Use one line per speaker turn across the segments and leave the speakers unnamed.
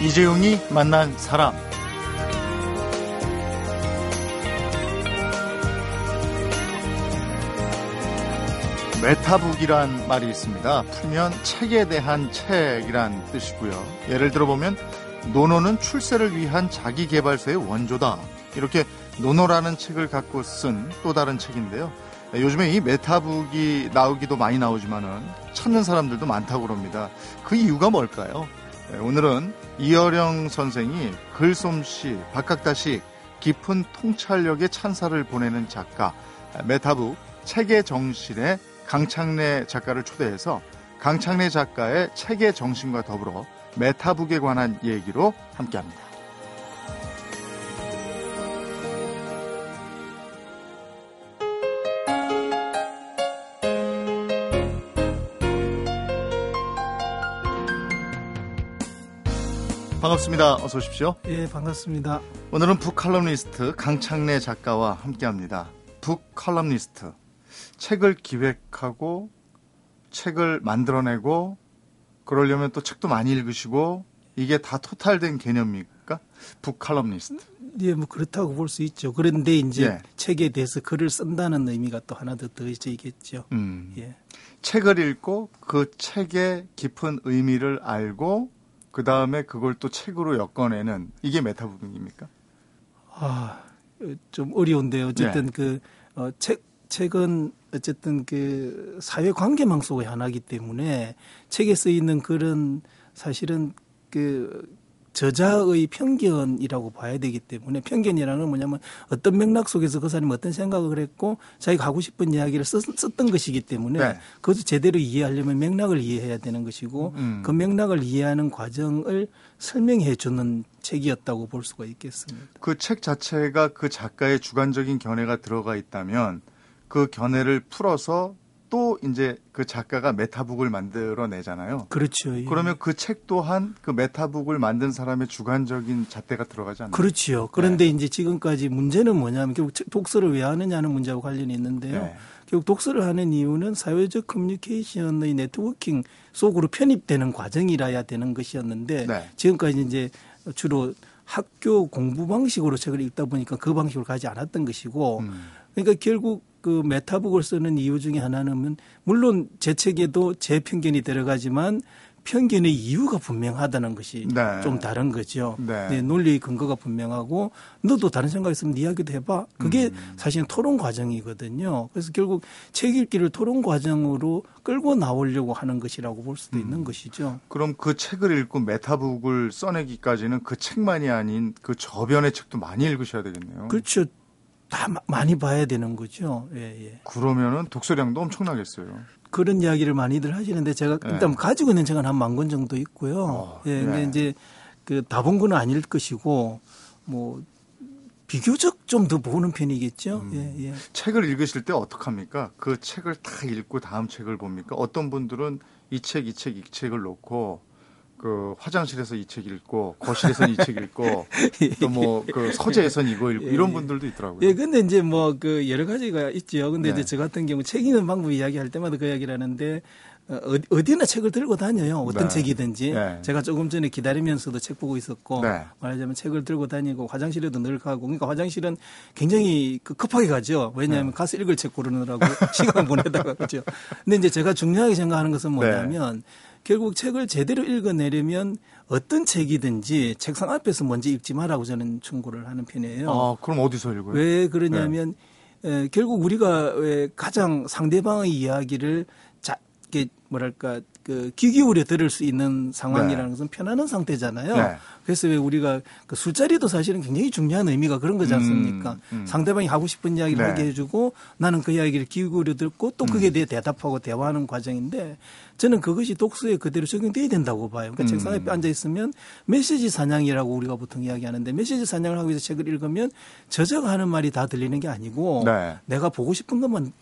이재용이 만난 사람. 메타북이란 말이 있습니다. 풀면 책에 대한 책이란 뜻이고요. 예를 들어보면 논어는 출세를 위한 자기개발서의 원조다. 이렇게 논어라는 책을 갖고 쓴 또 다른 책인데요. 요즘에 이 메타북이 나오기도 많이 나오지만은 찾는 사람들도 많다고 그럽니다. 그 이유가 뭘까요? 네, 오늘은 이어령 선생이 글솜씨, 박학다식, 깊은 통찰력의 찬사를 보내는 작가, 메타북 책의 정신의 강창래 작가를 초대해서 강창래 작가의 책의 정신과 더불어 메타북에 관한 얘기로 함께합니다. 반갑습니다. 어서 오십시오.
예, 반갑습니다.
오늘은 북 칼럼니스트 강창래 작가와 함께합니다. 북 칼럼니스트 책을 기획하고 책을 만들어내고 그러려면 또 책도 많이 읽으시고 이게 다 토탈된 개념입니까? 북 칼럼니스트.
예, 뭐 그렇다고 볼 수 있죠. 그런데 이제 예. 책에 대해서 글을 쓴다는 의미가 또 하나 더 더해져 있겠죠. 음.
예. 책을 읽고 그 책의 깊은 의미를 알고 그 다음에 그걸 또 책으로 엮어내는 이게 메타북입니까?
아, 좀 어려운데요. 어쨌든 네. 그 어, 책 책은 어쨌든 그 사회 관계망 속의 하나이기 때문에 책에 쓰이는 글은 사실은 그 저자의 편견이라고 봐야 되기 때문에 편견이라는 건 뭐냐면 어떤 맥락 속에서 그 사람이 어떤 생각을 했고 자기가 하고 싶은 이야기를 썼, 던 것이기 때문에 네. 그것을 제대로 이해하려면 맥락을 이해해야 되는 것이고 음. 그 맥락을 이해하는 과정을 설명해 주는 책이었다고 볼 수가 있겠습니다.
그 책 자체가 그 작가의 주관적인 견해가 들어가 있다면 그 견해를 풀어서 또 이제 그 작가가 meta book을 만들어 내잖아요.
그렇죠.
예. 그러면 그 책 또한 그 meta book을 만든 사람의 주관적인 잣대가 들어가지 않나요?
그렇지요. 그런데 네. 이제 지금까지 문제는 뭐냐면 결국 독서를 왜 하느냐는 문제하고 관련이 있는데요. 네. 결국 독서를 하는 이유는 사회적 커뮤니케이션의 네트워킹 속으로 편입되는 과정이라야 되는 것이었는데 네. 지금까지 이제 주로 학교 공부 방식으로 책을 읽다 보니까 그 방식으로 가지 않았던 것이고 음. 그러니까 결국 그 메타북을 쓰는 이유 중에 하나는 물론 제 책에도 제 편견이 들어가지만 편견의 이유가 분명하다는 것이 네. 좀 다른 거죠. 네. 네, 논리의 근거가 분명하고 너도 다른 생각 있으면 네 이야기도 해봐. 그게 음. 사실은 토론 과정이거든요. 그래서 결국 책 읽기를 토론 과정으로 끌고 나오려고 하는 것이라고 볼 수도 음. 있는 것이죠.
그럼 그 책을 읽고 메타북을 써내기까지는 그 책만이 아닌 그 저변의 책도 많이 읽으셔야 되겠네요.
그렇죠. 다 많이 봐야 되는 거죠. 예, 예.
그러면은 독서량도 엄청나겠어요.
그런 이야기를 많이들 하시는데 제가 네. 일단 가지고 있는 책은 한 만 권 정도 있고요. 어, 예, 근데 네. 이제 그 다본 거는 아닐 것이고 뭐 비교적 좀 더 보는 편이겠죠. 음. 예, 예.
책을 읽으실 때 어떡합니까? 그 책을 다 읽고 다음 책을 봅니까? 어떤 분들은 이 책, 이 책, 이 책을 놓고 그 화장실에서 이 책 읽고 거실에서는 이책 읽고 또 뭐 그 서재에서는 이거 읽고 예, 이런 분들도 있더라고요.
예, 근데 이제 뭐 그 여러 가지가 있죠. 근데 네. 이제 저 같은 경우 책 읽는 방법 이야기할 때마다 그 이야기를 하는데 어, 어디나 책을 들고 다녀요. 어떤 네. 책이든지. 네. 제가 조금 전에 기다리면서도 책 보고 있었고 네. 말하자면 책을 들고 다니고 화장실에도 늘 가고 그러니까 화장실은 굉장히 그 급하게 가죠. 왜냐하면 네. 가서 읽을 책 고르느라고 시간 보내다가 그죠. 근데 이제 제가 중요하게 생각하는 것은 뭐냐면 네. 결국 책을 제대로 읽어내려면 어떤 책이든지 책상 앞에서 먼저 읽지 말라고 저는 충고를 하는 편이에요.
아, 그럼 어디서 읽어요?
왜 그러냐면 네. 에, 결국 우리가 왜 가장 상대방의 이야기를 자, 이게 뭐랄까 그 귀 기울여 들을 수 있는 상황이라는 네. 것은 편안한 상태잖아요. 네. 그래서 왜 우리가 그 술자리도 사실은 굉장히 중요한 의미가 그런 거지 않습니까? 음, 음. 상대방이 하고 싶은 이야기를 네. 하게 해주고 나는 그 이야기를 기울여 듣고 또 그게 음. 대해 대답하고 대화하는 과정인데 저는 그것이 독서에 그대로 적용돼야 된다고 봐요. 그러니까 음. 책상 앞에 앉아 있으면 메시지 사냥이라고 우리가 보통 이야기하는데 메시지 사냥을 하기 위해서 책을 읽으면 저자가 하는 말이 다 들리는 게 아니고 네. 내가 보고 싶은 것만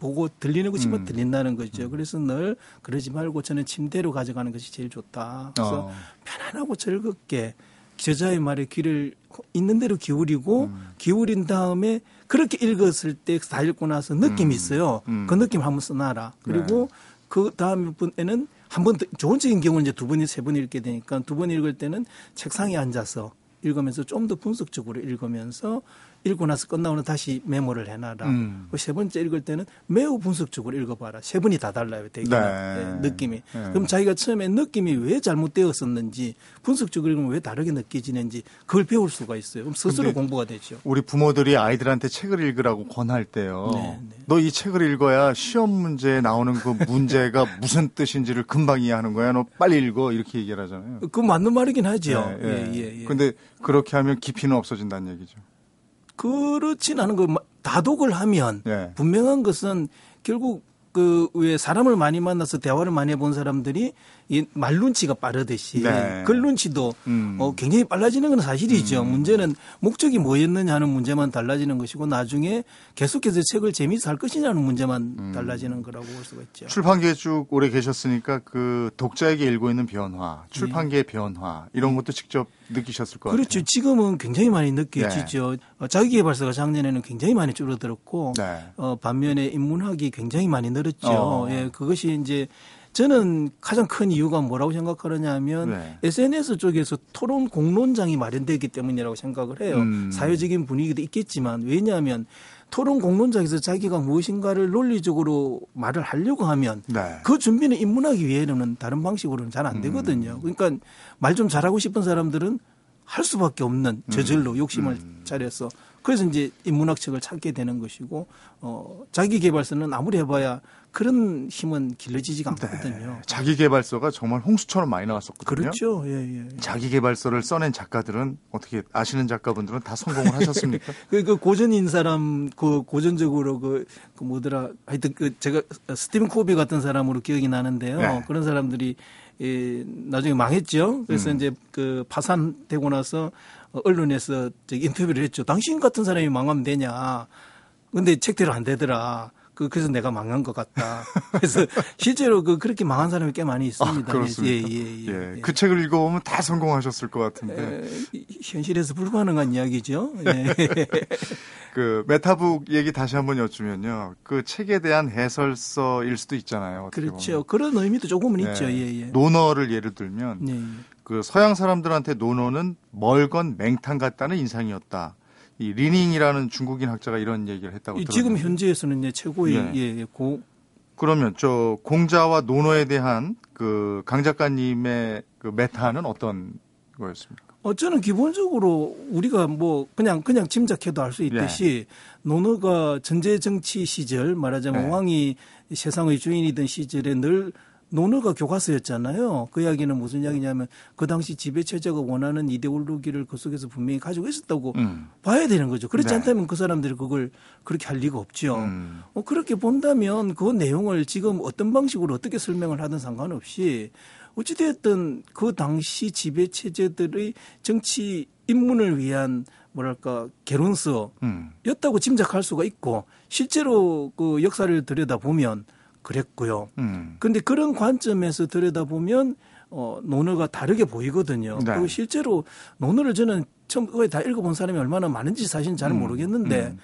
보고 들리는 것이 음. 들린다는 거죠. 음. 그래서 늘 그러지 말고 저는 침대로 가져가는 것이 제일 좋다. 그래서 어. 편안하고 즐겁게 저자의 말에 귀를 있는 대로 기울이고 음. 기울인 다음에 그렇게 읽었을 때 다 읽고 나서 느낌이 음. 있어요. 음. 그 느낌 한번 써놔라. 그리고 네. 그 다음 분에는 한번 좋은 책인 경우는 이제 두 번이 세 번 읽게 되니까 두 번 읽을 때는 책상에 앉아서 읽으면서 좀 더 분석적으로 읽으면서 읽고 나서 끝나고는 다시 메모를 해놔라. 음. 세 번째 읽을 때는 매우 분석적으로 읽어봐라. 세 번이 다 달라요. 되게 네. 네, 느낌이. 네. 그럼 자기가 처음에 느낌이 왜 잘못되었었는지 분석적으로 읽으면 왜 다르게 느껴지는지 그걸 배울 수가 있어요. 그럼 스스로 공부가 되죠.
우리 부모들이 아이들한테 책을 읽으라고 권할 때요. 네, 네. 너이 책을 읽어야 시험 문제에 나오는 그 문제가 무슨 뜻인지를 금방 이해하는 거야. 너 빨리 읽어 이렇게 얘기를 하잖아요.
그 맞는 말이긴 하죠. 예,
예. 예, 예. 근데 그렇게 하면 깊이는 없어진다는 얘기죠.
그렇진 않은 거 다독을 하면 네. 분명한 것은 결국 그왜 사람을 많이 만나서 대화를 많이 해본 사람들이 이 말눈치가 빠르듯이 네. 글눈치도 음. 어, 굉장히 빨라지는 건 사실이죠. 음. 문제는 목적이 뭐였느냐 하는 문제만 달라지는 것이고 나중에 계속해서 책을 재미있어 할 것이냐는 문제만 음. 달라지는 거라고 볼 수가 있죠.
출판계에 쭉 오래 계셨으니까 그 독자에게 일고 있는 변화, 출판계의 네. 변화 이런 것도 직접 느끼셨을 것
그렇죠.
같아요.
지금은 굉장히 많이 느껴지죠. 네. 어, 자기개발서가 작년에는 굉장히 많이 줄어들었고 네. 어, 반면에 인문학이 굉장히 많이 늘었죠. 어. 예, 그것이 이제 저는 가장 큰 이유가 뭐라고 생각하느냐 하면 네. SNS 쪽에서 토론 공론장이 마련되기 때문이라고 생각을 해요. 음. 사회적인 분위기도 있겠지만 왜냐하면 토론 공론장에서 자기가 무엇인가를 논리적으로 말을 하려고 하면 네. 그 준비는 인문학이 외에는 다른 방식으로는 잘 안 되거든요. 음. 그러니까 말 좀 잘하고 싶은 사람들은 할 수밖에 없는 저절로 음. 욕심을 음. 차려서 그래서 이제 인문학 책을 찾게 되는 것이고 어 자기 개발서는 아무리 해봐야 그런 힘은 길러지지가 네. 않거든요. 네.
자기 개발서가 정말 홍수처럼 많이 나왔었거든요.
그렇죠. 예, 예.
자기 개발서를 써낸 작가들은 어떻게 아시는 작가분들은 다 성공을 하셨습니까?
그, 그 고전인 사람 그 고전적으로 그, 그 뭐더라 하여튼 그 제가 스티븐 코비 같은 사람으로 기억이 나는데요. 네. 그런 사람들이 예, 나중에 망했죠. 그래서 음. 이제 그 파산되고 나서 언론에서 인터뷰를 했죠. 당신 같은 사람이 망하면 되냐. 근데 책대로 안 되더라. 그, 그래서 내가 망한 것 같다. 그래서 실제로 그 그렇게 망한 사람이 꽤 많이 있습니다.
아, 그렇습니까? 예, 예, 예, 예. 그 책을 읽어보면 다 성공하셨을 것 같은데.
에, 현실에서 불가능한 이야기죠. 예.
그 메타북 얘기 다시 한번 여쭈면요. 그 책에 대한 해설서일 수도 있잖아요.
그렇죠. 보면. 그런 의미도 조금은 예. 있죠. 예, 예.
논어를 예를 들면 예. 그 서양 사람들한테 논어는 멀건 맹탕 같다는 인상이었다. 이 리닝이라는 중국인 학자가 이런 얘기를 했다고 들었는데
지금 현재에서는 예, 최고의 네. 예, 예, 고
그러면 저 공자와 논어에 대한 그 강 작가님의 그 메타는 어떤 거였습니까?
어, 저는 기본적으로 우리가 뭐 그냥 그냥 짐작해도 알 수 있듯이 네. 논어가 전제 정치 시절 말하자면 네. 왕이 세상의 주인이던 시절에 늘 논어가 교과서였잖아요. 그 이야기는 무슨 이야기냐면 그 당시 지배 체제가 원하는 이데올로기를 그 속에서 분명히 가지고 있었다고 음. 봐야 되는 거죠. 그렇지 네. 않다면 그 사람들이 그걸 그렇게 할 리가 없죠. 음. 어, 그렇게 본다면 그 내용을 지금 어떤 방식으로 어떻게 설명을 하든 상관없이 어찌되었든 그 당시 지배 체제들의 정치 입문을 위한 뭐랄까 개론서였다고 음. 짐작할 수가 있고 실제로 그 역사를 들여다 보면 그랬고요. 음. 그런데 그런 관점에서 들여다보면 어, 논어가 다르게 보이거든요. 네. 그리고 실제로 논어를 저는 처음에 다 읽어본 사람이 얼마나 많은지 사실은 잘 음. 모르겠는데 음.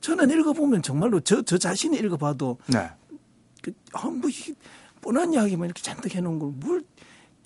저는 읽어보면 정말로 저, 저 자신이 읽어봐도 네. 그, 아, 뭐, 이 뻔한 이야기만 이렇게 잔뜩 해놓은 걸 뭘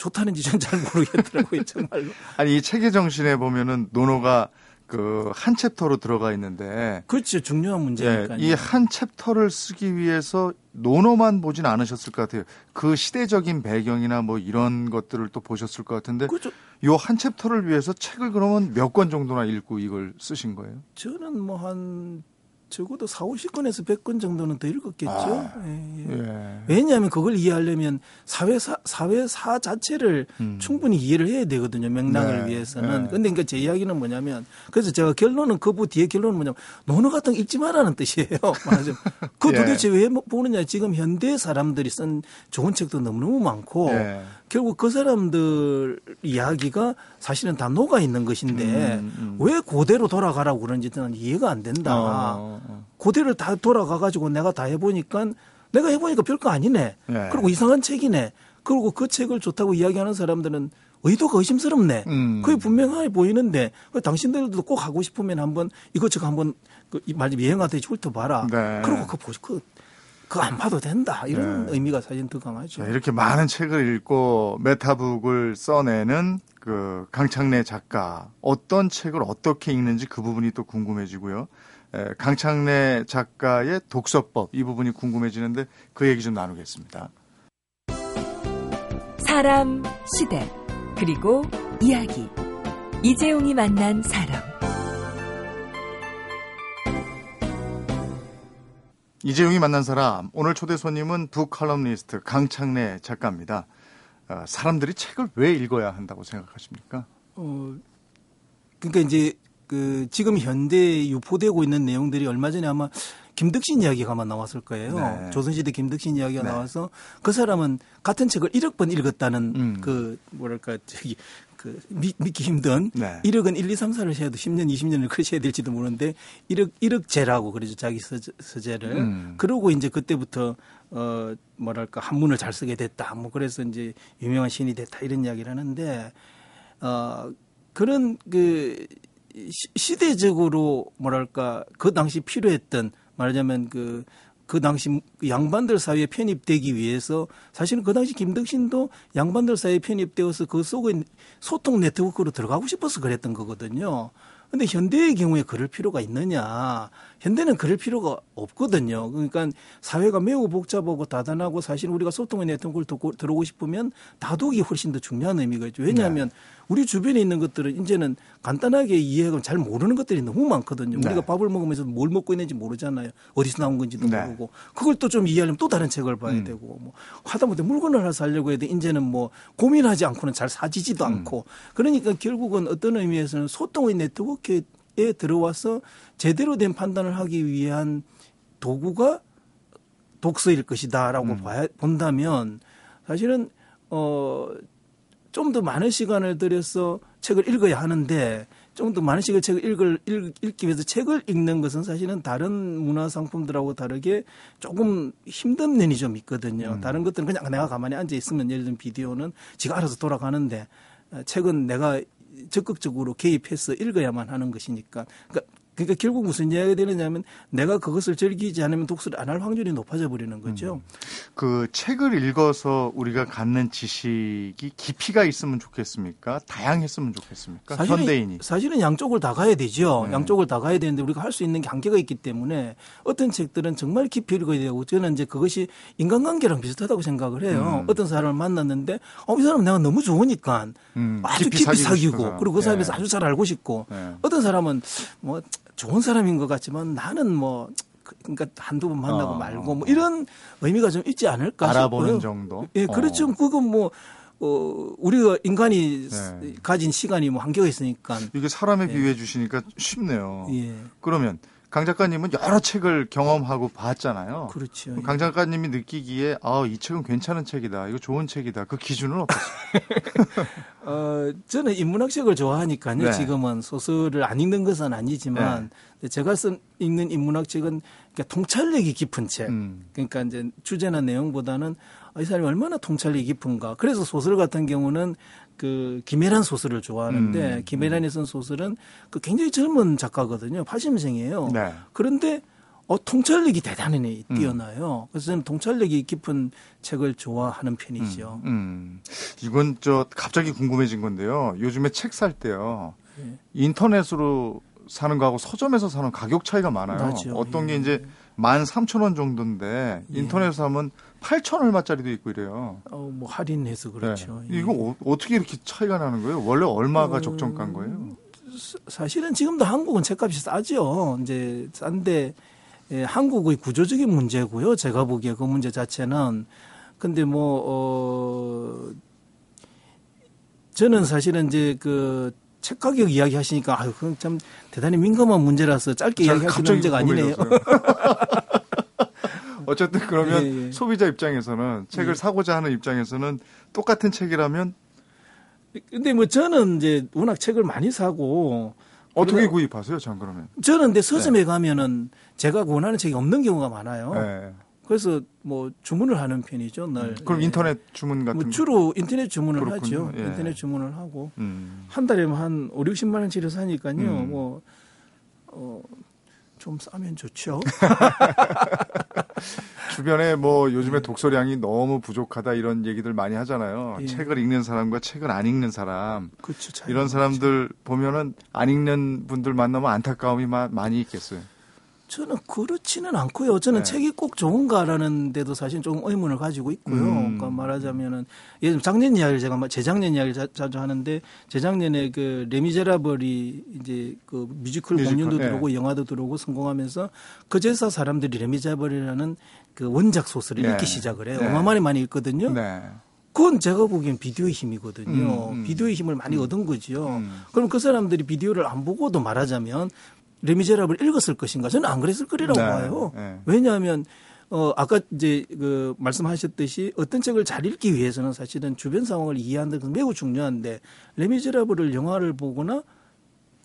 좋다는지 전 잘 모르겠더라고요, 정말로.
아니, 이 책의 정신에 보면은 논어가 그 한 챕터로 들어가 있는데
그렇죠 중요한 문제니까
예, 이한 챕터를 쓰기 위해서 논어만 보진 않으셨을 것 같아요. 그 시대적인 배경이나 뭐 이런 것들을 또 보셨을 것 같은데 그렇죠. 요한 챕터를 위해서 책을 그러면 몇 권 정도나 읽고 이걸 쓰신 거예요?
저는 뭐 한 적어도 4, 50건에서 100건 정도는 더 읽었겠죠. 아, 예, 예. 예. 왜냐하면 그걸 이해하려면 사회사, 사회사 자체를 음. 충분히 이해를 해야 되거든요. 맥락을 네, 위해서는. 네. 근데 그러니까 제 이야기는 뭐냐면 그래서 제가 결론은 그부 뒤에 결론은 뭐냐면 논어 같은 거 읽지 말라는 뜻이에요. 말하자면. 그 예. 도대체 왜 보느냐. 지금 현대 사람들이 쓴 좋은 책도 너무너무 많고 예. 결국 그 사람들 이야기가 사실은 다 녹아 있는 것인데 음, 음. 왜 고대로 돌아가라고 그런지 는 이해가 안 된다. 어, 어. 고대를 다 돌아가 가지고 내가 다 해보니까 내가 해보니까 별거 아니네. 네. 그리고 이상한 책이네. 그리고 그 책을 좋다고 이야기하는 사람들은 의도가 의심스럽네. 음. 그게 분명하게 보이는데 당신들도 꼭 하고 싶으면 한번 이것저것 한번 그 말좀 여행하듯이 훑어봐라. 네. 그리고 그, 그 그거 안 봐도 된다. 이런 네. 의미가 사실 더 강하죠.
이렇게 많은 책을 읽고 메타북을 써내는 그 강창래 작가 어떤 책을 어떻게 읽는지 그 부분이 또 궁금해지고요. 에, 강창래 작가의 독서법 이 부분이 궁금해지는데 그 얘기 좀 나누겠습니다.
사람, 시대, 그리고 이야기. 이재용이 만난 사람.
이재용이 만난 사람 오늘 초대 손님은 북칼럼니스트 강창래 작가입니다. 어, 사람들이 책을 왜 읽어야 한다고 생각하십니까? 어,
그러니까 이제 그 지금 현대에 유포되고 있는 내용들이 얼마 전에 아마 김덕신 이야기가 아마 나왔을 거예요. 네. 조선시대 김덕신 이야기가 네. 나와서 그 사람은 같은 책을 1억 번 읽었다는 음. 그 뭐랄까 저기 그 믿, 기 힘든 네. 1억은 1, 2, 3, 4를 세도 10년, 20년을 그러셔야 될지도 모르는데 1억 1억제라고 그러죠 자기 서재, 서재 를. 음. 그러고 이제 그때부터 어 뭐랄까 한문을 잘 쓰게 됐다. 뭐 그래서 이제 유명한 신이 됐다 이런 이야기를 하는데 어 그런 그 시 대적으로 뭐랄까 그 당시 필요했던 말하자면 그 그 당시 양반들 사회에 편입되기 위해서 사실은 그 당시 김덕신도 양반들 사회에 편입되어서 그 속에 소통 네트워크로 들어가고 싶어서 그랬던 거거든요. 근데 현대의 경우에 그럴 필요가 있느냐. 현대는 그럴 필요가 없거든요. 그러니까 사회가 매우 복잡하고 다단하고 사실 우리가 소통의 네트워크를 들어오고 싶으면 다독이 훨씬 더 중요한 의미가 있죠. 왜냐하면 네. 우리 주변에 있는 것들은 이제는 간단하게 이해하면 잘 모르는 것들이 너무 많거든요. 네. 우리가 밥을 먹으면서 뭘 먹고 있는지 모르잖아요. 어디서 나온 건지도 네. 모르고 그걸 또 좀 이해하려면 또 다른 책을 봐야 음. 되고 뭐 하다못해 물건을 하나 사려고 해도 이제는 뭐 고민하지 않고는 잘 사지지도 음. 않고 그러니까 결국은 어떤 의미에서는 소통의 네트워크 에 들어와서 제대로 된 판단을 하기 위한 도구가 독서일 것이다라고 음. 봐야 본다면 사실은 어 좀 더 많은 시간을 들여서 책을 읽어야 하는데 좀 더 많은 시간 책을 읽을 읽 기 위해서 책을 읽는 것은 사실은 다른 문화 상품들하고 다르게 조금 힘든 면이 좀 있거든요. 음. 다른 것들은 그냥 내가 가만히 앉아 있으면 예를 들면 비디오는 지가 알아서 돌아가는데 어, 책은 내가 적극적으로 개입해서 읽어야만 하는 것이니까. 그러니까 그러니까 결국 무슨 이야기가 되느냐면 내가 그것을 즐기지 않으면 독서를 안 할 확률이 높아져 버리는 거죠. 음.
그 책을 읽어서 우리가 갖는 지식이 깊이가 있으면 좋겠습니까? 다양했으면 좋겠습니까? 사실은, 현대인이.
사실은 양쪽을 다 가야 되죠. 네. 양쪽을 다 가야 되는데 우리가 할 수 있는 게 한계가 있기 때문에 어떤 책들은 정말 깊이 읽어야 되고 저는 이제 그것이 인간관계랑 비슷하다고 생각을 해요. 음. 어떤 사람을 만났는데 어, 이 사람 내가 너무 좋으니까 음, 아주 깊이, 깊이 사귀고 싶어서. 그리고 그 사람에서 네. 아주 잘 알고 싶고 네. 어떤 사람은 뭐 좋은 사람인 것 같지만 나는 뭐 그러니까 한두 번 만나고 어, 말고 뭐 이런 의미가 좀 있지 않을까
알아보는
싶어요.
정도.
예, 그렇죠. 어. 그건 뭐 어, 우리가 인간이 네. 가진 시간이 뭐 한계가 있으니까.
이게 사람에 예. 비유해 주시니까 쉽네요. 예. 그러면 강 작가님은 여러 책을 경험하고 봤잖아요.
그렇죠.
강 작가님이 느끼기에 아, 이 책은 괜찮은 책이다. 이거 좋은 책이다. 그 기준은 어떠세요?
어, 저는 인문학책을 좋아하니까요. 네. 지금은 소설을 안 읽는 것은 아니지만 네. 제가 쓴 읽는 인문학책은 그러니까 통찰력이 깊은 책. 음. 그러니까 이제 주제나 내용보다는 이 사람이 얼마나 통찰력이 깊은가. 그래서 소설 같은 경우는 그 김혜란 소설을 좋아하는데 음. 김혜란이 쓴 소설은 그 굉장히 젊은 작가거든요. 80생이에요. 네. 그런데 어, 통찰력이 대단히 음. 뛰어나요. 음. 그래서 저는 통찰력이 깊은 책을 좋아하는 편이죠. 음, 음.
이건 저 갑자기 궁금해진 건데요. 요즘에 책 살 때요. 네. 인터넷으로 사는 거하고 서점에서 사는 가격 차이가 많아요. 맞아. 어떤 게 예. 이제 만 삼천 원 정도인데 예. 인터넷에서 사면 8천 얼마짜리도 있고 이래요.
어, 뭐 할인해서 그렇죠.
네. 이거 어, 떻게 이렇게 차이가 나는 거예요? 원래 얼마가 어, 적정가인 거예요?
사실은 지금도 한국은 책값이 싸죠. 이제 싼데 예, 한국의 구조적인 문제고요. 제가 보기에 그 문제 자체는 근데 뭐 어, 저는 사실은 이제 그 책 가격 이야기 하시니까 아유 그건 참 대단히 민감한 문제라서 짧게 이야기하는 문제가 아니네요.
어쨌든 그러면 예, 예. 소비자 입장에서는 책을 예. 사고자 하는 입장에서는 똑같은 책이라면
근데 뭐 저는 이제 워낙 책을 많이 사고
어떻게 구입하세요, 전 그러면?
저는 근데 서점에 네. 가면은 제가 원하는 책이 없는 경우가 많아요. 네. 그래서 뭐 주문을 하는 편이죠, 늘. 음,
그럼 예. 인터넷 주문 같은
뭐 주로 인터넷 주문을 그렇군요. 하죠. 예. 인터넷 주문을 하고 음. 한 달에 한 5, 60만 원치를 사니까요. 음. 뭐 어, 좀 싸면 좋죠.
주변에 뭐 요즘에 네. 독서량이 너무 부족하다 이런 얘기들 많이 하잖아요. 예. 책을 읽는 사람과 책을 안 읽는 사람. 그렇죠, 이런 사람들 보면은 안 읽는 분들 만나면 안타까움이 많이 있겠어요.
저는 그렇지는 않고요. 저는 네. 책이 꼭 좋은가라는 데도 사실 좀 의문을 가지고 있고요. 음. 그러니까 말하자면은 예를 작년 이야기를 제가 재작년 이야기를 자, 자주 하는데 재작년에 그 레미제라블이 이제 그 뮤지컬, 뮤지컬 공연도 네. 들어오고 영화도 들어오고 성공하면서 그제서 사람들이 레미제라블이라는 그 원작 소설을 네. 읽기 시작을 해요. 네. 어마어마하게 많이 읽거든요. 네. 그건 제가 보기엔 비디오의 힘이거든요. 음, 음. 비디오의 힘을 많이 음. 얻은 거죠. 음. 그럼 그 사람들이 비디오를 안 보고도 말하자면 레미제라블 읽었을 것인가? 저는 안 그랬을 거라고 네. 봐요. 네. 왜냐하면 어 아까 이제 그 말씀하셨듯이 어떤 책을 잘 읽기 위해서는 사실은 주변 상황을 이해하는 것은 매우 중요한데 레미제라블을 영화를 보거나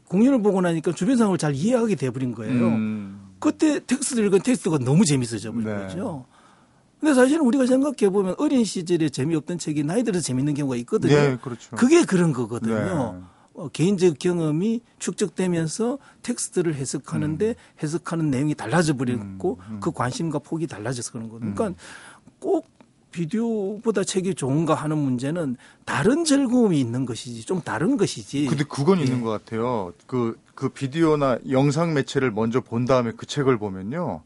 공연을 보고 나니까 주변 상황을 잘 이해하게 돼버린 거예요. 음. 그때 텍스트 읽은 텍스트가 너무 재밌어져 버린 네. 거죠. 근데 사실은 우리가 생각해 보면 어린 시절에 재미없던 책이 나이 들어서 재밌는 경우가 있거든요. 네, 그렇죠. 그게 그런 거거든요. 네. 어, 개인적 경험이 축적되면서 텍스트를 해석하는데 음. 해석하는 내용이 달라져 버렸고 음, 음. 그 관심과 폭이 달라져서 그런. 그러니까 음. 꼭 비디오보다 책이 좋은가 하는 문제는 다른 즐거움이 있는 것이지 좀 다른 것이지.
근데 그건 예. 있는 것 같아요. 그, 그 비디오나 영상 매체를 먼저 본 다음에 그 책을 보면요.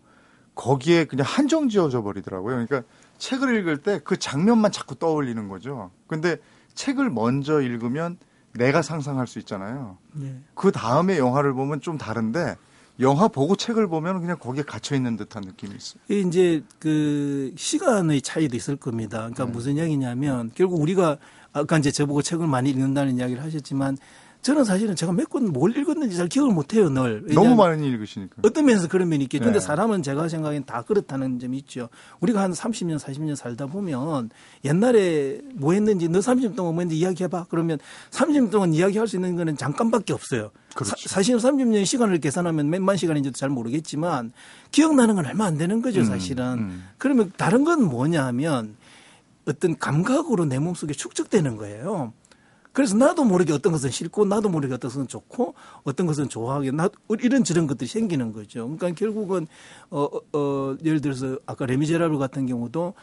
거기에 그냥 한정 지어져 버리더라고요. 그러니까 책을 읽을 때 그 장면만 자꾸 떠올리는 거죠. 근데 책을 먼저 읽으면 내가 상상할 수 있잖아요. 네. 그 다음에 영화를 보면 좀 다른데 영화 보고 책을 보면 그냥 거기에 갇혀 있는 듯한 느낌이 있어요.
이제 그 시간의 차이도 있을 겁니다. 그러니까 네. 무슨 얘기냐면 결국 우리가 아까 이제 저보고 책을 많이 읽는다는 이야기를 하셨지만 저는 사실은 제가 몇 권 뭘 읽었는지 잘 기억을 못 해요, 늘.
너무 많이 읽으시니까.
어떤 면에서 그런 면이 있겠죠. 네. 근데 사람은 제가 생각엔 다 그렇다는 점이 있죠. 우리가 한 30년, 40년 살다 보면 옛날에 뭐 했는지 너 30년 동안 뭐 했는지 이야기해봐. 그러면 30년 동안 이야기할 수 있는 거는 잠깐밖에 없어요. 그렇죠. 사, 실 30년 시간을 계산하면 몇만 시간인지도 잘 모르겠지만 기억나는 건 얼마 안 되는 거죠, 음, 사실은. 음, 음. 그러면 다른 건 뭐냐 하면 어떤 감각으로 내 몸속에 축적되는 거예요. 그래서 나도 모르게 어떤 것은 싫고 나도 모르게 어떤 것은 좋고 어떤 것은 좋아하게 나 이런 저런 것들이 생기는 거죠. 그러니까 결국은 어, 어, 어 예를 들어서 아까 레미제라블 같은 경우도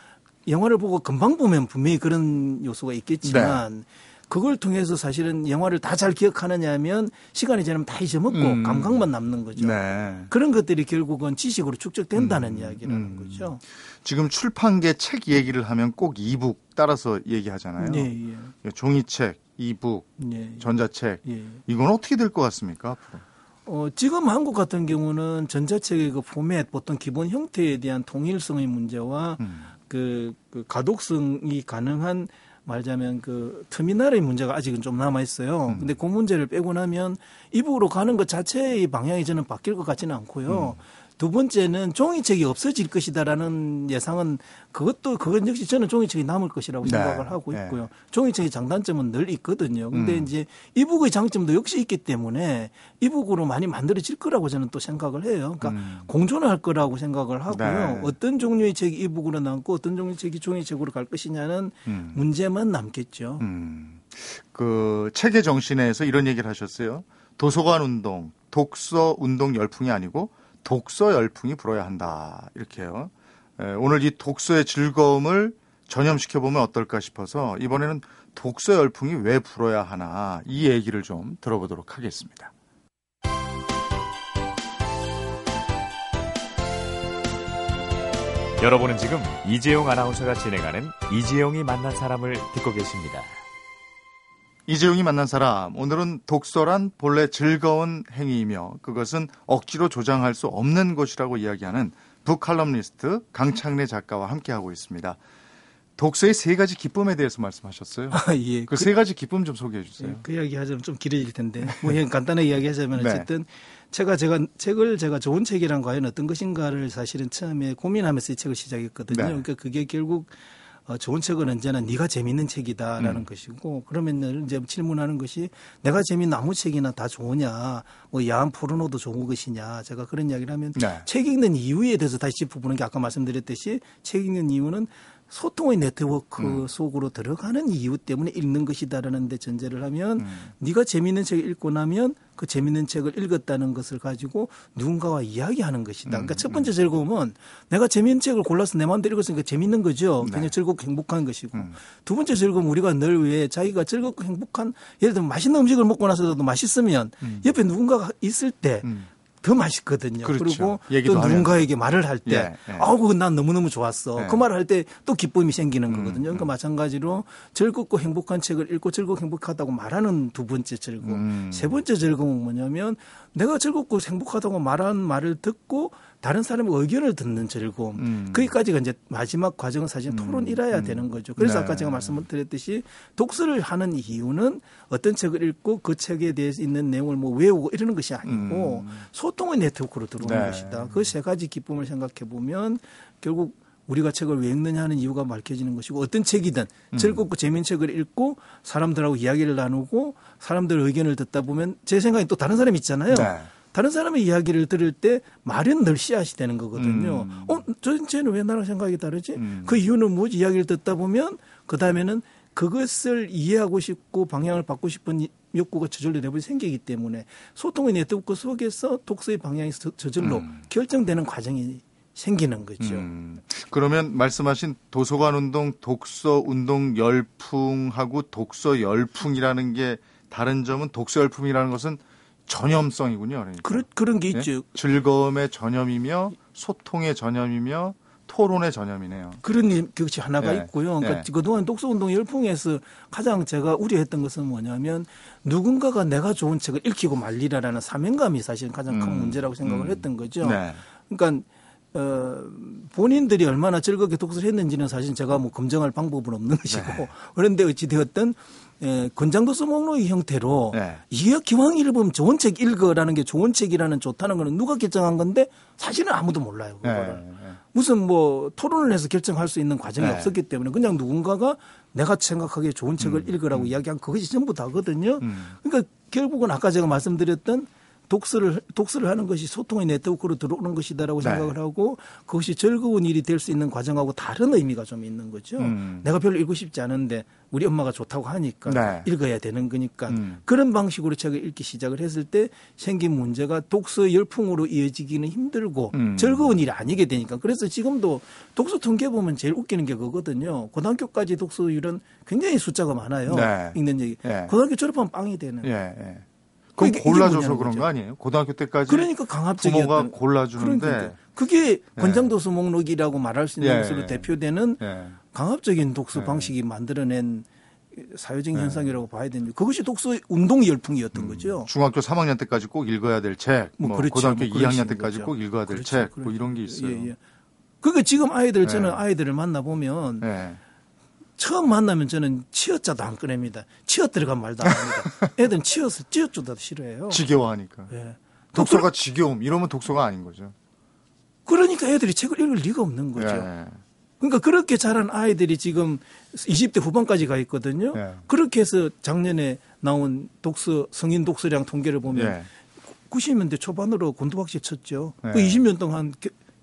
영화를 보고 금방 보면 분명히 그런 요소가 있겠지만 네. 그걸 통해서 사실은 영화를 다 잘 기억하느냐면 시간이 지나면 다 잊어먹고 음. 감각만 남는 거죠. 네. 그런 것들이 결국은 지식으로 축적된다는 음. 이야기라는 음. 거죠.
지금 출판계 책 얘기를 하면 꼭 이북 따라서 얘기하잖아요. 예, 예. 종이책, 이북, 예, 예. 전자책 예. 이건 어떻게 될 것 같습니까? 앞으로?
어, 지금 한국 같은 경우는 전자책의 그 포맷, 보통 기본 형태에 대한 통일성의 문제와 음. 그, 그 가독성이 가능한 말하자면 그 터미널의 문제가 아직은 좀 남아 있어요. 음. 근데 그 문제를 빼고 나면 이북으로 가는 것 자체의 방향이 저는 바뀔 것 같지는 않고요. 음. 두 번째는 종이책이 없어질 것이다라는 예상은 그것도 그건 역시 저는 종이책이 남을 것이라고 네. 생각을 하고 네. 있고요. 네. 종이책의 장단점은 늘 있거든요. 근데 음. 이제 이북의 장점도 역시 있기 때문에 이북으로 많이 만들어질 거라고 저는 또 생각을 해요. 그러니까 음. 공존할 거라고 생각을 하고요. 네. 어떤 종류의 책이 이북으로 남고 어떤 종류의 책이 종이책으로 갈 것이냐는 음. 문제만 남겠죠. 음.
그 책의 정신에서 이런 얘기를 하셨어요. 도서관 운동, 독서 운동 열풍이 아니고 독서 열풍이 불어야 한다. 이렇게요. 에, 오늘 이 독서의 즐거움을 전염시켜 보면 어떨까 싶어서 이번에는 독서 열풍이 왜 불어야 하나 이 얘기를 좀 들어보도록 하겠습니다.
여러분은 지금 이재용 아나운서가 진행하는 이재용이 만난 사람을 듣고 계십니다.
이재용이 만난 사람 오늘은 독서란 본래 즐거운 행위이며 그것은 억지로 조장할 수 없는 것이라고 이야기하는 북칼럼니스트 강창래 작가와 함께하고 있습니다. 독서의 세 가지 기쁨에 대해서 말씀하셨어요. 아, 예. 그세 그, 가지 기쁨 좀 소개해 주세요. 예,
그 이야기 하자면 좀 길어질 텐데 뭐 그냥 간단하게 이야기하자면 네. 어쨌든 제가 제가 책을 제가 좋은 책이란 과연 어떤 것인가를 사실은 처음에 고민하면서 이 책을 시작했거든요. 네. 그러니까 그게 결국 어, 좋은 책은 언제나 네가 재밌는 책이다라는 음. 것이고 그러면 이제 질문하는 것이 내가 재밌는 아무 책이나 다 좋으냐 뭐 야한 포르노도 좋은 것이냐 제가 그런 이야기를 하면 네. 책 읽는 이유에 대해서 다시 짚어보는 게 아까 말씀드렸듯이 책 읽는 이유는 소통의 네트워크 음. 속으로 들어가는 이유 때문에 읽는 것이다라는 데 전제를 하면 음. 네가 재미있는 책을 읽고 나면 그 재미있는 책을 읽었다는 것을 가지고 누군가와 이야기하는 것이다. 그러니까 음. 첫 번째 즐거움은 내가 재미있는 책을 골라서 내 마음대로 읽었으니까 재미있는 거죠. 네. 그냥 즐겁고 행복한 것이고 음. 두 번째 즐거움은 우리가 늘 왜 자기가 즐겁고 행복한 예를 들면 맛있는 음식을 먹고 나서도 맛있으면 음. 옆에 누군가가 있을 때 더 맛있거든요. 그렇죠. 그리고 또 누군가에게 말을 할 때, 예, 예. 아우, 난 너무너무 좋았어. 예. 그 말을 할 때 또 기쁨이 생기는 음, 거거든요. 그러니까 음. 마찬가지로 즐겁고 행복한 책을 읽고 즐겁고 행복하다고 말하는 두 번째 즐거움. 음. 세 번째 즐거움은 뭐냐면 내가 즐겁고 행복하다고 말한 말을 듣고 다른 사람의 의견을 듣는 즐거움. 음. 거기까지가 이제 마지막 과정은 사실 음. 토론이라야 음. 되는 거죠. 그래서 네. 아까 제가 말씀드렸듯이 독서를 하는 이유는 어떤 책을 읽고 그 책에 대해서 있는 내용을 뭐 외우고 이러는 것이 아니고 음. 소통의 네트워크로 들어오는 네. 것이다. 그 세 가지 기쁨을 생각해 보면 결국 우리가 책을 왜 읽느냐 하는 이유가 밝혀지는 것이고 어떤 책이든 음. 즐겁고 재미있는 책을 읽고 사람들하고 이야기를 나누고 사람들 의견을 듣다 보면 제 생각에 또 다른 사람이 있잖아요. 네. 다른 사람의 이야기를 들을 때 말은 늘 씨앗이 되는 거거든요. 음. 어, 저 쟤는 왜 나랑 생각이 다르지? 음. 그 이유는 뭐지? 이야기를 듣다 보면 그 다음에는 그것을 이해하고 싶고 방향을 받고 싶은 욕구가 저절로 내버려 생기기 때문에 소통의 네트워크 속에서 독서의 방향이 저절로 음. 결정되는 과정이 생기는 거죠. 음.
그러면 말씀하신 도서관 운동, 독서 운동 열풍하고 독서 열풍이라는 게 다른 점은 독서 열풍이라는 것은 전염성이군요. 그러니까.
그런 그런 게 네? 있죠.
즐거움의 전염이며 소통의 전염이며 토론의 전염이네요.
그런 것이 하나가 네. 있고요. 그러니까 네. 그동안 독서운동 열풍에서 가장 제가 우려했던 것은 뭐냐면 누군가가 내가 좋은 책을 읽히고 말리라라는 사명감이 사실 가장 큰 음. 문제라고 생각을 음. 했던 거죠. 네. 그러니까 어, 본인들이 얼마나 즐겁게 독서를 했는지는 사실 제가 뭐 검증할 방법은 없는 것이고 네. 그런데 어찌되었든 예, 권장도서 목록의 형태로 네. 이게 기왕 읽으면 좋은 책 읽어라는 게 좋은 책이라는 좋다는 거는 누가 결정한 건데 사실은 아무도 몰라요. 그거를. 네. 네. 무슨 뭐 토론을 해서 결정할 수 있는 과정이 네. 없었기 때문에 그냥 누군가가 내가 생각하기에 좋은 책을 음, 읽으라고 음. 이야기한 그것이 전부 다거든요. 음. 그러니까 결국은 아까 제가 말씀드렸던 독서를 독서를 하는 것이 소통의 네트워크로 들어오는 것이다라고 네. 생각을 하고 그것이 즐거운 일이 될 수 있는 과정하고 다른 의미가 좀 있는 거죠. 음. 내가 별로 읽고 싶지 않은데 우리 엄마가 좋다고 하니까 네. 읽어야 되는 거니까 음. 그런 방식으로 책을 읽기 시작을 했을 때 생긴 문제가 독서 열풍으로 이어지기는 힘들고 음. 즐거운 일이 아니게 되니까 그래서 지금도 독서 통계 보면 제일 웃기는 게 그거거든요. 고등학교까지 독서율은 굉장히 숫자가 많아요. 네. 읽는 얘기. 예. 고등학교 졸업하면 빵이 되는. 예. 예.
그럼 골라줘서 그런 거 아니에요? 고등학교 때까지
그러니까 강압적이
부모가 골라주는데 그러니까.
그게 권장도서 목록이라고 말할 수 있는 예. 것으로 대표되는 예. 강압적인 독서 예. 방식이 만들어낸 사회적인 예. 현상이라고 봐야 되는데 그것이 독서 운동 열풍이었던 음, 거죠.
중학교 3학년 때까지 꼭 읽어야 될 책, 뭐, 뭐 그렇죠. 고등학교 뭐 2학년 때까지 거죠. 꼭 읽어야 될 그렇죠. 책, 뭐 이런 게 있어요. 예, 예.
그러니까 지금 아이들 저는 아이들을 만나 보면 처음 만나면 저는 치어자도 안 꺼냅니다. 치어 들어간 말도 안 합니다. 애들은 치어서 찌어줘도 싫어해요.
지겨워하니까. 예. 독서가 지겨움 이러면 독서가 아닌 거죠.
그러니까 애들이 책을 읽을 리가 없는 거죠. 예. 그러니까 그렇게 자란 아이들이 지금 20대 후반까지 가 있거든요. 예. 그렇게 해서 작년에 나온 독서 성인 독서량 통계를 보면 예. 90년대 초반으로 곤두박질 쳤죠. 그 20년 동안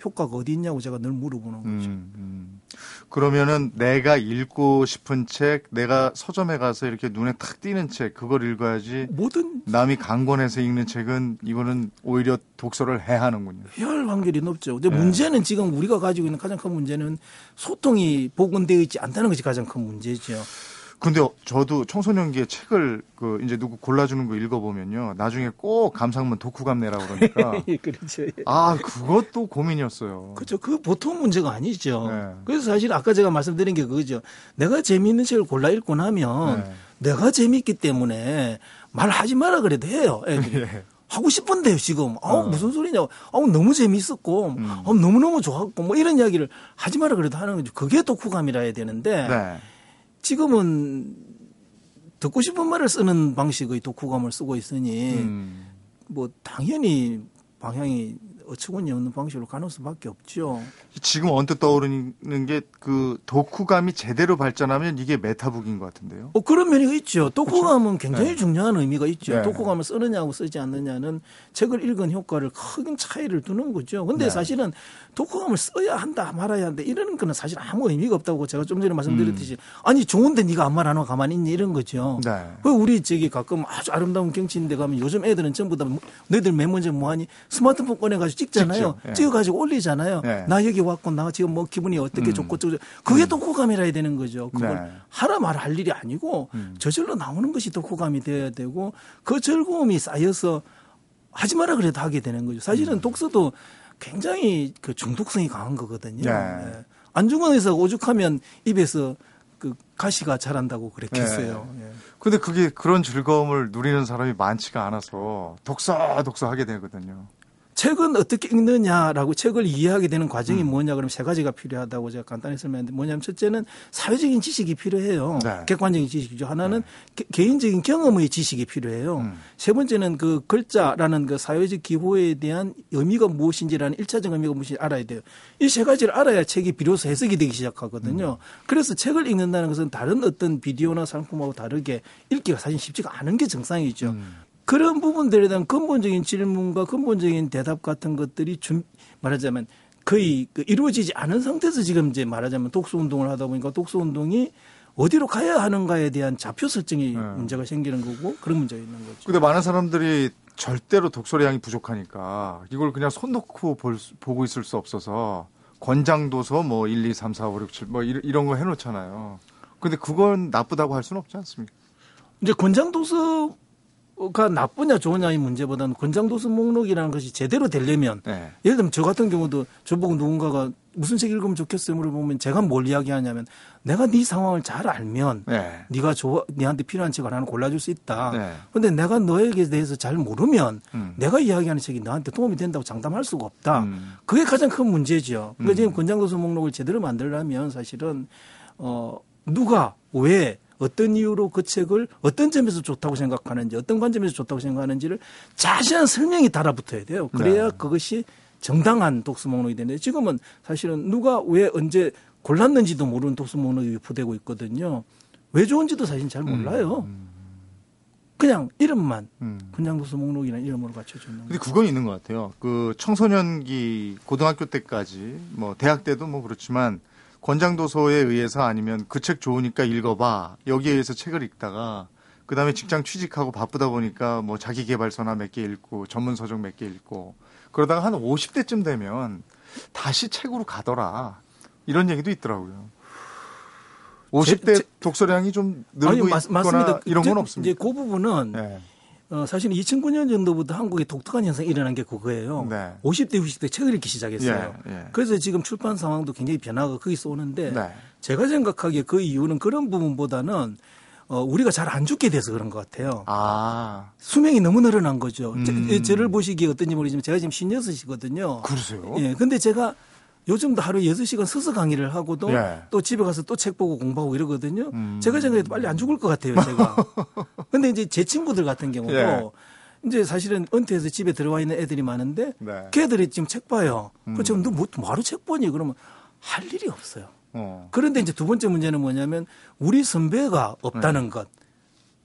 효과가 어디 있냐고 제가 늘 물어보는 거죠. 음, 음.
그러면은 내가 읽고 싶은 책, 내가 서점에 가서 이렇게 눈에 탁 띄는 책, 그걸 읽어야지. 모든 남이 강권해서 읽는 책은 이거는 오히려 독서를 해하는군요.
해야 할 확률이 높죠. 근데 네. 문제는 지금 우리가 가지고 있는 가장 큰 문제는 소통이 복원되어 있지 않다는 것이 가장 큰 문제죠.
근데 저도 청소년기에 책을 그 이제 누구 골라주는 거 읽어보면요. 나중에 꼭 감상문 독후감 내라 그러니까. 그렇죠. 예. 아, 그것도 고민이었어요.
그렇죠. 그 보통 문제가 아니죠. 네. 그래서 사실 아까 제가 말씀드린 게 그거죠. 내가 재미있는 책을 골라 읽고 나면 네. 내가 재미있기 때문에 말하지 마라 그래도 해요. 애들이. 예. 하고 싶은데요, 지금. 아우, 어. 무슨 소리냐. 아우, 너무 재미있었고, 음. 아우, 너무너무 좋았고, 뭐 이런 이야기를 하지 마라 그래도 하는 거죠. 그게 독후감이라 해야 되는데. 네. 지금은 듣고 싶은 말을 쓰는 방식의 독후감을 쓰고 있으니 음. 뭐 당연히 방향이 어처구니 없는 방식으로 가는 수밖에 없죠.
지금 언뜻 떠오르는 게그 독후감이 제대로 발전하면 이게 메타북인 것 같은데요.
어, 그런 면이 있죠. 독후감은 굉장히
네.
중요한 의미가 있죠.
네.
독후감을 쓰느냐고 쓰지 않느냐는 책을 읽은 효과를 큰 차이를 두는 거죠. 근데
네.
사실은 독후감을 써야 한다 말아야 한다 이러는 거는 사실 아무 의미가 없다고 제가 좀 전에 말씀드렸듯이 아니 좋은데 네가 말안 하고 가만히 있니 이런 거죠.
음. 네.
그 우리 저기 가끔 아주 아름다운 경치인데 가면 요즘 애들은 전부 다 뭐- 너희들 맨 먼저 뭐하니 스마트폰 꺼내가지고 찍잖아요.
찍죠. 예.
찍어 가지고 올리잖아요.
예.
나 여기 왔고 나 지금 뭐 기분이 어떻게
음.
좋고 저고 그게 독후감이라 해야 되는 거죠. 그걸
네.
하라 말할 일이 아니고
음.
저절로 나오는 것이 독후감이 돼야 되고 그 즐거움이 쌓여서 하지 마라 그래도 하게 되는 거죠.
음.
사실은 독서도 굉장히 그 중독성이 강한 거거든요.
네.
예. 안중근 의사가 오죽하면 입에서 그 가시가 자란다고 그랬겠어요.
네.
예.
근데 그게 그런 즐거움을 누리는 사람이 많지가 않아서 독서 독서 하게 되거든요.
책은 어떻게 읽느냐라고 책을 이해하게 되는 과정이
음.
뭐냐 그러면 세 가지가 필요하다고 제가 간단히 설명했는데 뭐냐면 첫째는 사회적인 지식이 필요해요.
네.
객관적인 지식이죠. 하나는 개- 개인적인 경험의 지식이 필요해요.
음.
세 번째는 그 글자라는 그 사회적 기호에 대한 의미가 무엇인지라는 일차적 의미가 무엇인지 알아야 돼요. 이 세 가지를 알아야 책이 비로소 해석이 되기 시작하거든요.
음.
그래서 책을 읽는다는 것은 다른 어떤 비디오나 상품하고 다르게 읽기가 사실 쉽지가 않은 게 정상이죠.
음.
그런 부분들에 대한 근본적인 질문과 근본적인 대답 같은 것들이 준, 말하자면 거의 그 이루어지지 않은 상태에서 지금 이제 말하자면 독서 운동을 하다 보니까 독서 운동이 어디로 가야 하는가에 대한 좌표 설정이
네.
문제가 생기는 거고 그런 문제가 있는 거죠.
근데 많은 사람들이 절대로 독서량이 부족하니까 이걸 그냥 손 놓고 볼 수- 보고 있을 수 없어서 권장 도서 뭐 1, 2, 3, 4, 5, 6, 7 뭐 이런 거 해놓잖아요. 근데 그건 나쁘다고 할 수는 없지 않습니까?
이제 권장도서 가 나쁘냐 좋으냐의 문제보다는 권장도서 목록이라는 것이 제대로 되려면
네.
예를 들면 저 같은 경우도 저보고 누군가가 무슨 책 읽으면 좋겠어요 물어보면 제가 뭘 이야기하냐면 내가 네 상황을 잘 알면
네.
네가 좋아 네한테 필요한 책을 하나 골라줄 수 있다.
네.
근데 내가 너에게 대해서 잘 모르면
음.
내가 이야기하는 책이 너한테 도움이 된다고 장담할 수가 없다.
음.
그게 가장 큰 문제죠. 그러니까
음.
지금 권장도서 목록을 제대로 만들려면 사실은 어 누가 왜 어떤 이유로 그 책을 어떤 점에서 좋다고 생각하는지 어떤 관점에서 좋다고 생각하는지를 자세한 설명이 달아붙어야 돼요. 그래야
네.
그것이 정당한 독서 목록이 되는데 지금은 사실은 누가 왜 언제 골랐는지도 모르는 독서 목록이 유포되고 있거든요. 왜 좋은지도 사실 잘 몰라요. 그냥 이름만
음.
권장도서 목록이라는 이름으로 갖춰주는
근데 그건 있는 것 같아요. 그 청소년기 고등학교 때까지 뭐 대학 때도 뭐 그렇지만 권장 도서에 의해서 아니면 그 책 좋으니까 읽어봐 여기에 의해서 책을 읽다가 그 다음에 직장 취직하고 바쁘다 보니까 뭐 자기 개발서나 몇 개 읽고 전문 서적 몇 개 읽고 그러다가 한 50대쯤 되면 다시 책으로 가더라 이런 얘기도 있더라고요. 50대
제-
독서량이 좀 늘고
아니, 맞-
있거나
맞습니다.
이런 건 없습니다.
그 부분은
네.
어, 사실 2009년 정도부터 한국에 독특한 현상이 일어난 게 그거예요.
네.
50대, 60대 책을 읽기 시작했어요.
예, 예.
그래서 지금 출판 상황도 굉장히 변화가 거기서 오는데
네.
제가 생각하기에 그 이유는 그런 부분보다는 어, 우리가 잘 안 죽게 돼서 그런 것 같아요.
아
수명이 너무 늘어난 거죠.
음.
제, 저를 보시기에 어떤지 모르지만 제가 지금 56이거든요.
그러세요?
예. 근데 제가 요즘도 하루 6시간 서서 강의를 하고도
예.
또 집에 가서 또 책 보고 공부하고 이러거든요.
음.
제가 생각해도 빨리 안 죽을 것 같아요, 제가. 근데 이제 제 친구들 같은 경우도
예.
이제 사실은 은퇴해서 집에 들어와 있는 애들이 많은데
네.
걔들이 지금 책 봐요.
음.
그 지금 너 뭐, 뭐하러 책 보니? 그러면 할 일이 없어요.
어.
그런데 이제 두 번째 문제는 뭐냐면 우리 선배가 없다는 것.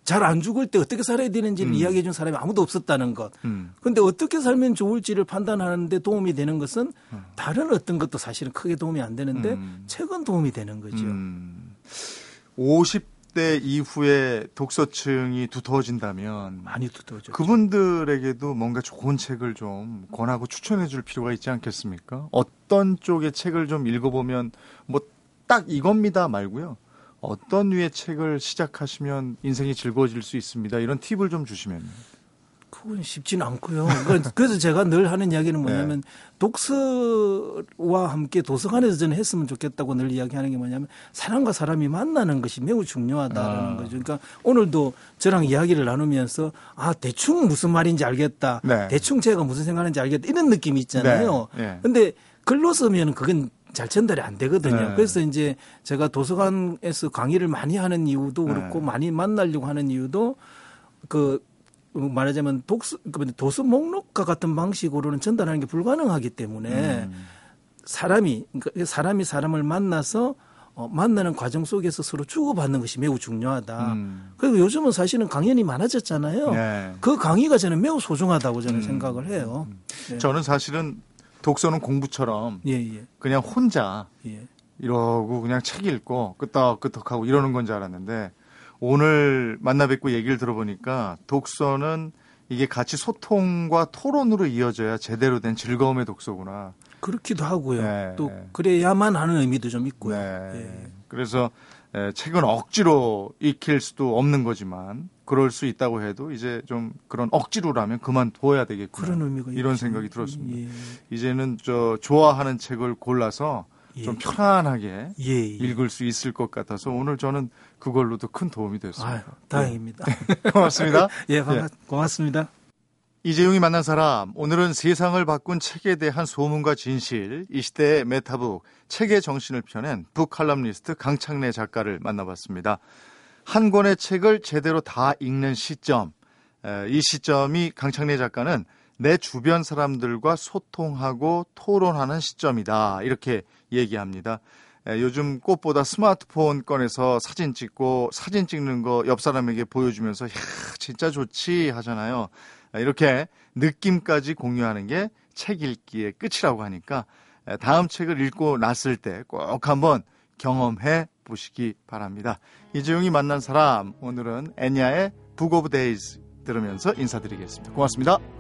잘 안 죽을 때 어떻게 살아야 되는지를
음.
이야기해 준 사람이 아무도 없었다는 것.
음.
근데 어떻게 살면 좋을지를 판단하는데 도움이 되는 것은 다른 어떤 것도 사실은 크게 도움이 안 되는데
음.
책은 도움이 되는 거죠.
음. 50대 이후에 독서층이 두터워진다면
많이 두터워져.
그분들에게도 뭔가 좋은 책을 좀 권하고 추천해 줄 필요가 있지 않겠습니까? 어떤 쪽의 책을 좀 읽어보면 뭐 딱 이겁니다 말고요. 어떤 류의 책을 시작하시면 인생이 즐거워질 수 있습니다. 이런 팁을 좀 주시면.
그건 쉽지는 않고요. 그래서 제가 늘 하는 이야기는 뭐냐면
네.
독서와 함께 도서관에서 저는 했으면 좋겠다고 늘 이야기하는 게 뭐냐면 사람과 사람이 만나는 것이 매우 중요하다라는
아.
거죠. 그러니까 오늘도 저랑 이야기를 나누면서 아 대충 무슨 말인지 알겠다.
네.
대충 제가 무슨 생각하는지 알겠다. 이런 느낌이 있잖아요.
네. 네.
근데 글로 쓰면 그건 잘 전달이 안 되거든요.
네.
그래서 이제 제가 도서관에서 강의를 많이 하는 이유도
네.
그렇고 많이 만나려고 하는 이유도 그 말하자면 독서 도서 목록과 같은 방식으로는 전달하는 게 불가능하기 때문에 음. 사람이 그러니까 사람이 사람을 만나서 어, 만나는 과정 속에서 서로 주고받는 것이 매우 중요하다. 음. 그리고 요즘은 사실은 강연이 많아졌잖아요. 네. 그 강의가 저는 매우 소중하다고 저는 음. 생각을 해요. 음.
네. 저는 사실은 독서는 공부처럼 예, 예. 그냥 혼자 예. 이러고 그냥 책 읽고 끄떡끄떡하고 이러는 건 줄 알았는데 오늘 만나 뵙고 얘기를 들어보니까 독서는 이게 같이 소통과 토론으로 이어져야 제대로 된 즐거움의 독서구나.
그렇기도 하고요. 네. 또 그래야만 하는 의미도 좀 있고요. 네.
예. 그래서 책은 억지로 익힐 수도 없는 거지만 그럴 수 있다고 해도 이제 좀 그런 억지로라면 그만둬야 되겠구나. 그런 의미가 이런 있습니다. 생각이 들었습니다. 예. 이제는 저 좋아하는 책을 골라서 예. 좀 편안하게 예, 예. 읽을 수 있을 것 같아서 오늘 저는 그걸로도 큰 도움이 됐습니다. 아유,
다행입니다.
네. 고맙습니다.
예, 반갑, 고맙습니다.
이재용이 만난 사람, 오늘은 세상을 바꾼 책에 대한 소문과 진실, 이 시대의 메타북, 책의 정신을 펴낸 북칼럼니스트 강창래 작가를 만나봤습니다. 한 권의 책을 제대로 다 읽는 시점, 이 시점이 강창래 작가는 내 주변 사람들과 소통하고 토론하는 시점이다. 이렇게 얘기합니다. 요즘 꽃보다 스마트폰 꺼내서 사진 찍고 사진 찍는 거 옆 사람에게 보여주면서 야, 진짜 좋지 하잖아요. 이렇게 느낌까지 공유하는 게 책 읽기의 끝이라고 하니까 다음 책을 읽고 났을 때 꼭 한번 경험해 보시기 바랍니다. 이재용이 만난 사람 오늘은 애냐의 북 오브 데이즈 들으면서 인사드리겠습니다. 고맙습니다.